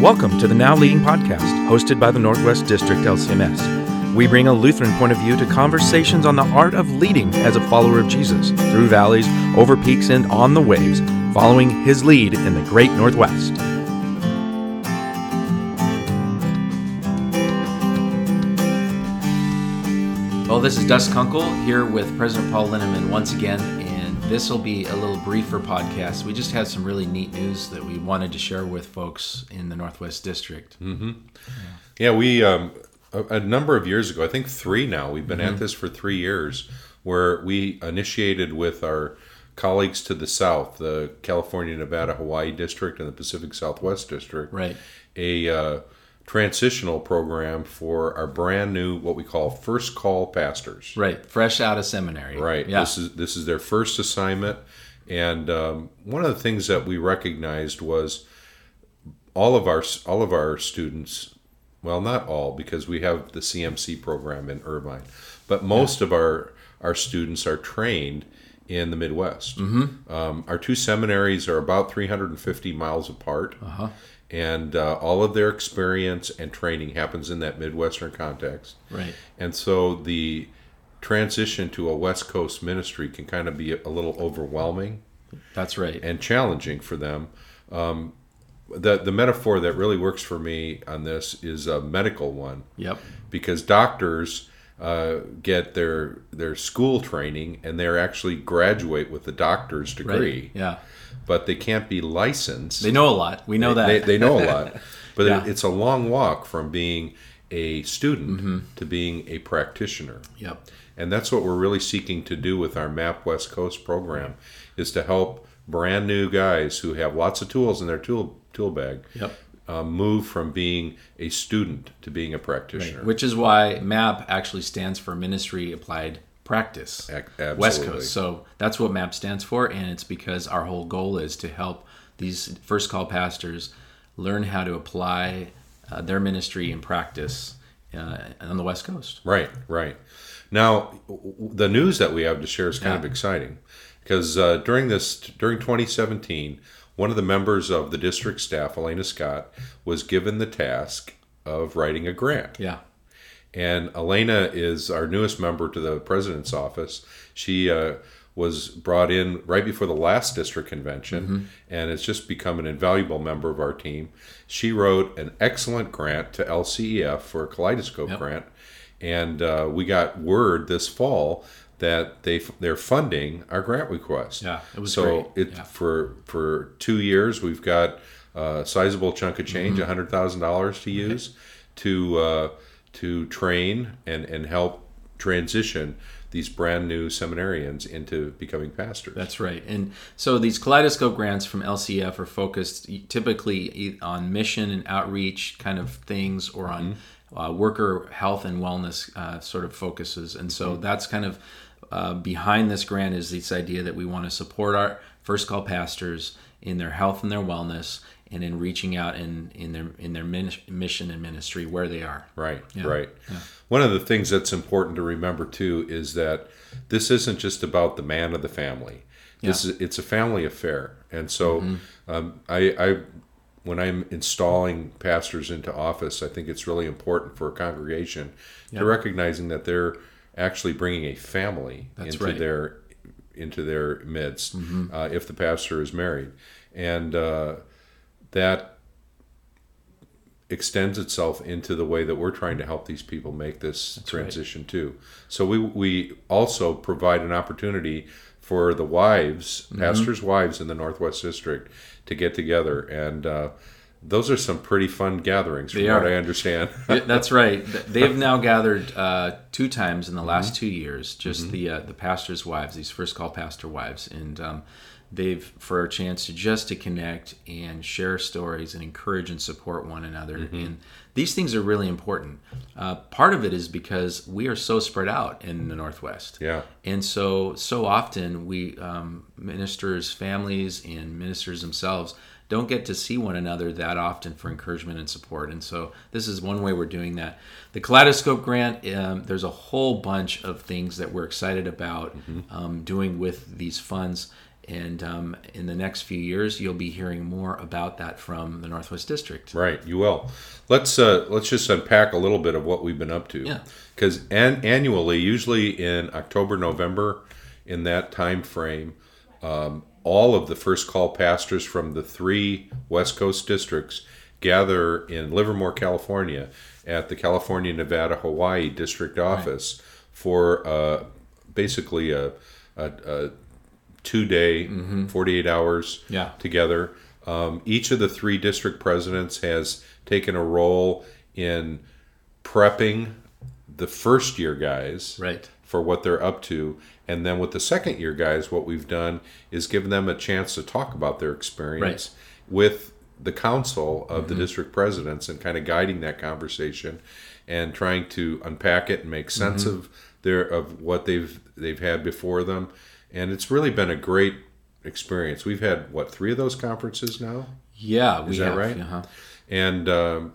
Welcome to the Now Leading podcast, hosted by the Northwest District LCMS. We bring a Lutheran point of view to conversations on the art of leading as a follower of Jesus through valleys, over peaks, and on the waves, following his lead in the great Northwest. Well, this is Dust Kunkel here with President Paul Linnemann once again, this will be a little briefer podcast. We just had some really neat news that we wanted to share with folks in the Northwest District. Mm-hmm. Yeah, we um, a, a, number of years ago, I think three now. We've been mm-hmm. at this for three years, where we initiated with our colleagues to the south, the California, Nevada, Hawaii district, and the Pacific Southwest district, right? A uh, transitional program for our brand new what we call first call pastors. Right, fresh out of seminary. Right. Yeah. This is this is their first assignment, and um, one of the things that we recognized was all of our all of our students. Well, not all, because we have the CMC program in Irvine, but most yeah. of our our students are trained in the Midwest. Mm-hmm. Um, our two seminaries are about 350 miles apart. Uh-huh and uh, all of their experience and training happens in that midwestern context. Right. And so the transition to a west coast ministry can kind of be a little overwhelming that's right. and challenging for them. Um, the the metaphor that really works for me on this is a medical one. Yep. Because doctors uh, get their their school training and they're actually graduate with a doctor's degree right. yeah but they can't be licensed. They know a lot. We know they, that. They, they, know a lot. But yeah. it's a long walk from being a student mm-hmm. to being a practitioner. Yep. And that's what we're really seeking to do with our Map West Coast program is to help brand new guys who have lots of tools in their tool tool bag. Yep. Uh, move from being a student to being a practitioner. Right. Which is why MAP actually stands for Ministry Applied practice Absolutely. West Coast. So that's what MAP stands for, and it's because our whole goal is to help these first call pastors learn how to apply uh, their ministry in practice uh, on the West Coast. Right, right. Now, the news that we have to share is kind yeah. of exciting because uh, during this during 2017, one of the members of the district staff, Elena Scott, was given the task of writing a grant. Yeah. And Elena is our newest member to the president's office. She uh, was brought in right before the last district convention mm-hmm. and has just become an invaluable member of our team. She wrote an excellent grant to LCEF for a kaleidoscope yep. grant. And uh, we got word this fall that they they're funding our grant request. Yeah, it was so great. it yeah. for for two years we've got a sizable chunk of change, mm-hmm. hundred thousand dollars to use to uh, to train and, and help transition these brand new seminarians into becoming pastors. That's right. And so these kaleidoscope grants from LCEF are focused typically on mission and outreach kind of things or on mm-hmm. uh, worker health and wellness uh, sort of focuses. And so mm-hmm. that's kind of uh, behind this grant is this idea that we want to support our first call pastors in their health and their wellness and in reaching out in in their in their mission and ministry where they are. Right, yeah. right. Yeah. One of the things that's important to remember too is that this isn't just about the man of the family. This yeah. is it's a family affair, and so mm-hmm. um, I, I when I'm installing pastors into office, I think it's really important for a congregation to recognizing that they're actually bringing a family That's into right. their into their midst mm-hmm. uh, if the pastor is married, and uh, that extends itself into the way that we're trying to help these people make this That's transition right. too. So we we also provide an opportunity for the wives, mm-hmm. pastors' wives in the Northwest District, to get together and. Uh, those are some pretty fun gatherings, from they what I understand. That's right. They have now gathered uh, two times in the last mm-hmm. two years. Just mm-hmm. the uh, the pastors' wives, these first call pastor wives, and um, they've for a chance to just to connect and share stories and encourage and support one another mm-hmm. and these things are really important uh, part of it is because we are so spread out in the northwest yeah and so so often we um, ministers families and ministers themselves don't get to see one another that often for encouragement and support and so this is one way we're doing that the kaleidoscope grant um, there's a whole bunch of things that we're excited about mm-hmm. um, doing with these funds And um, in the next few years, you'll be hearing more about that from the Northwest District. Right, you will. Let's uh, let's just unpack a little bit of what we've been up to. Yeah. Because an- annually, usually in October, November, in that time frame, um, all of the first call pastors from the three West Coast districts gather in Livermore, California, at the California, Nevada, Hawaii district office for uh, basically a, a, a two day, 48 hours Yeah. together. Um, each of the three district presidents has taken a role in prepping the first year guys Right. for what they're up to. And then with the second year guys, what we've done is given them a chance to talk about their experience with the council of the district presidents and kind of guiding that conversation and trying to unpack it and make sense of their of what they've they've had before them. And it's really been a great experience. We've had what three of those conferences now? Yeah, we that have. right? Uh-huh. and um,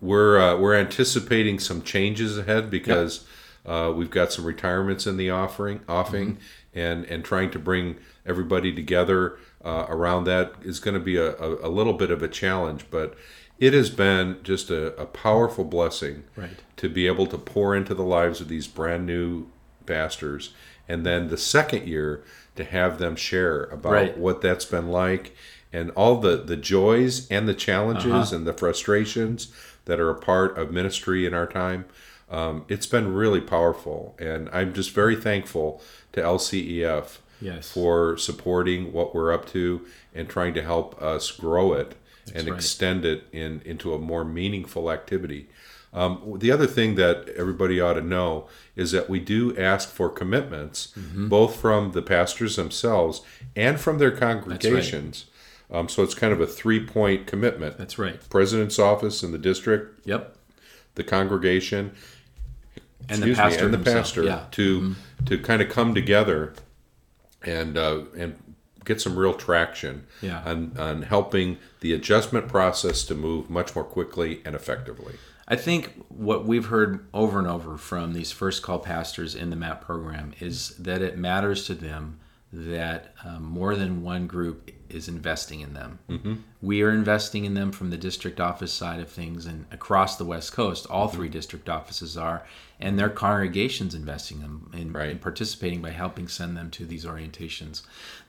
we're uh, we're anticipating some changes ahead because uh, we've got some retirements in the offering offing and and trying to bring everybody together uh, around that is going to be a, a, a little bit of a challenge but it has been just a, a powerful blessing Right. to be able to pour into the lives of these brand new pastors and then the second year to have them share about Right. what that's been like and all the the joys and the challenges and the frustrations that are a part of ministry in our time um, it's been really powerful and i'm just very thankful to lcef Yes. for supporting what we're up to and trying to help us grow it and right. extend it in into a more meaningful activity um, the other thing that everybody ought to know is that we do ask for commitments, Mm-hmm. both from the pastors themselves and from their congregations. Um, so it's kind of a three point commitment That's right. president's office in the district, Yep. the congregation, And the pastor me, and the himself, pastor yeah. Mm-hmm. to to kind of come together and uh, and get some real traction Yeah. on, on helping the adjustment process to move much more quickly and effectively. I think what we've heard over and over from these first call pastors in the MAP program is that it matters to them that um, more than one group is investing in them. Mm-hmm. We are investing in them from the district office side of things, and across the West Coast, all three district offices are, and their congregations investing in them in, Right. in participating by helping send them to these orientations.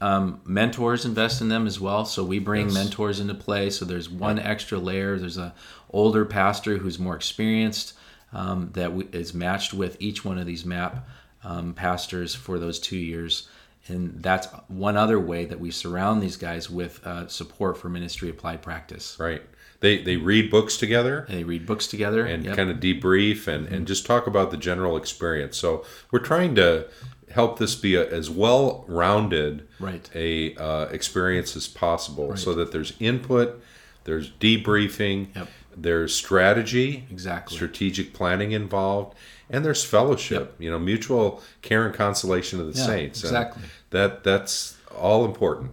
Um, mentors invest in them as well, so we bring mentors into play. So there's one extra layer. There's a older pastor who's more experienced um, that is matched with each one of these MAP um, pastors for those two years. And that's one other way that we surround these guys with uh, support for ministry applied practice. Right. They they read books together and They read books together and Yep. kind of debrief and, and just talk about the general experience. So we're trying to help this be a, as well rounded Right. a uh, experience as possible, so that there's input, there's debriefing, Yep. There's strategy, Exactly. strategic planning involved, and there's fellowship. You know, mutual care and consolation of the Yeah, saints. And exactly. that that's all important.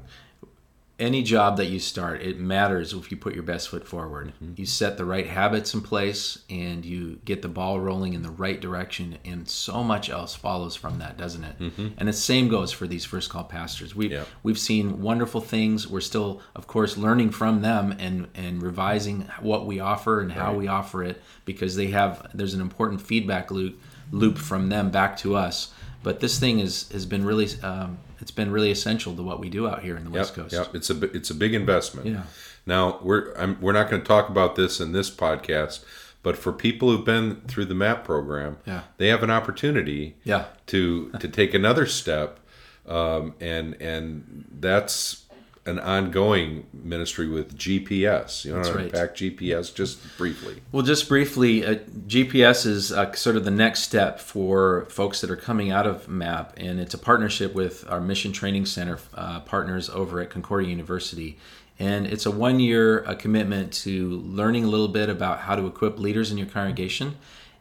Any job that you start, it matters if you put your best foot forward. Mm-hmm. You set the right habits in place and you get the ball rolling in the right direction, and so much else follows from that, doesn't it? And the same goes for these first call pastors. We've Mm-hmm. Yeah. we've seen wonderful things. We're still, of course, learning from them and and revising what we offer and how we offer it because they have there's an important feedback loop loop from them back to us. But this thing is has been really um, it's been really essential to what we do out here in the West Coast. Yeah, It's a it's a big investment. Yeah. Now we're I'm, we're not going to talk about this in this podcast, but for people who've been through the MAP program, Yeah. they have an opportunity Yeah. to to take another step, um, and and that's an ongoing ministry with GPS. You want That's to right. unpack GPS just briefly? Well, just briefly, uh, GPS is uh, sort of the next step for folks that are coming out of MAP, and it's a partnership with our Mission Training Center uh, partners over at Concordia University. And it's a one year uh, commitment to learning a little bit about how to equip leaders in your congregation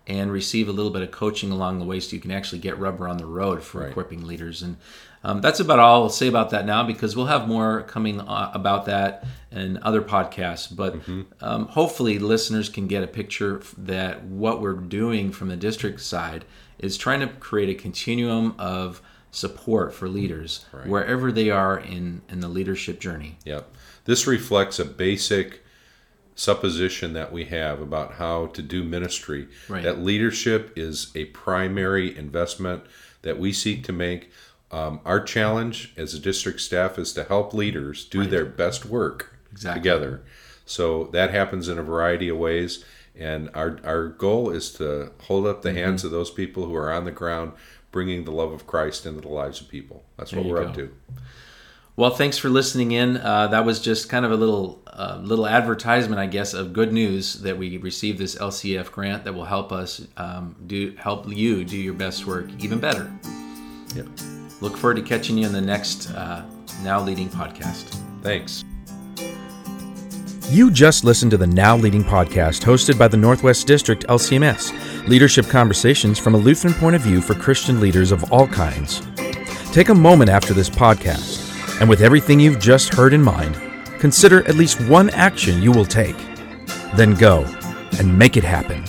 and receive a little bit of coaching along the way so you can actually get rubber on the road for Right. equipping leaders. And um, that's about all I'll say about that now because we'll have more coming uh, about that and other podcasts. But um, hopefully, listeners can get a picture that what we're doing from the district side is trying to create a continuum of support for leaders wherever they are in, in the leadership journey. Yep. This reflects a basic supposition that we have about how to do ministry. Right. That leadership is a primary investment that we seek to make. Um, our challenge as a district staff is to help leaders do their best work Exactly. together. So that happens in a variety of ways. And our, our goal is to hold up the Mm-hmm. hands of those people who are on the ground, bringing the love of Christ into the lives of people. That's what There we're go. up to. Well, thanks for listening in. Uh, that was just kind of a little uh, little advertisement, I guess, of good news that we received this LCEF grant that will help us um, do help you do your best work even better. Yep. Look forward to catching you in the next uh, Now Leading podcast. Thanks. You just listened to the Now Leading podcast hosted by the Northwest District LCMS, leadership conversations from a Lutheran point of view for Christian leaders of all kinds. Take a moment after this podcast, and with everything you've just heard in mind, consider at least one action you will take. Then go and make it happen.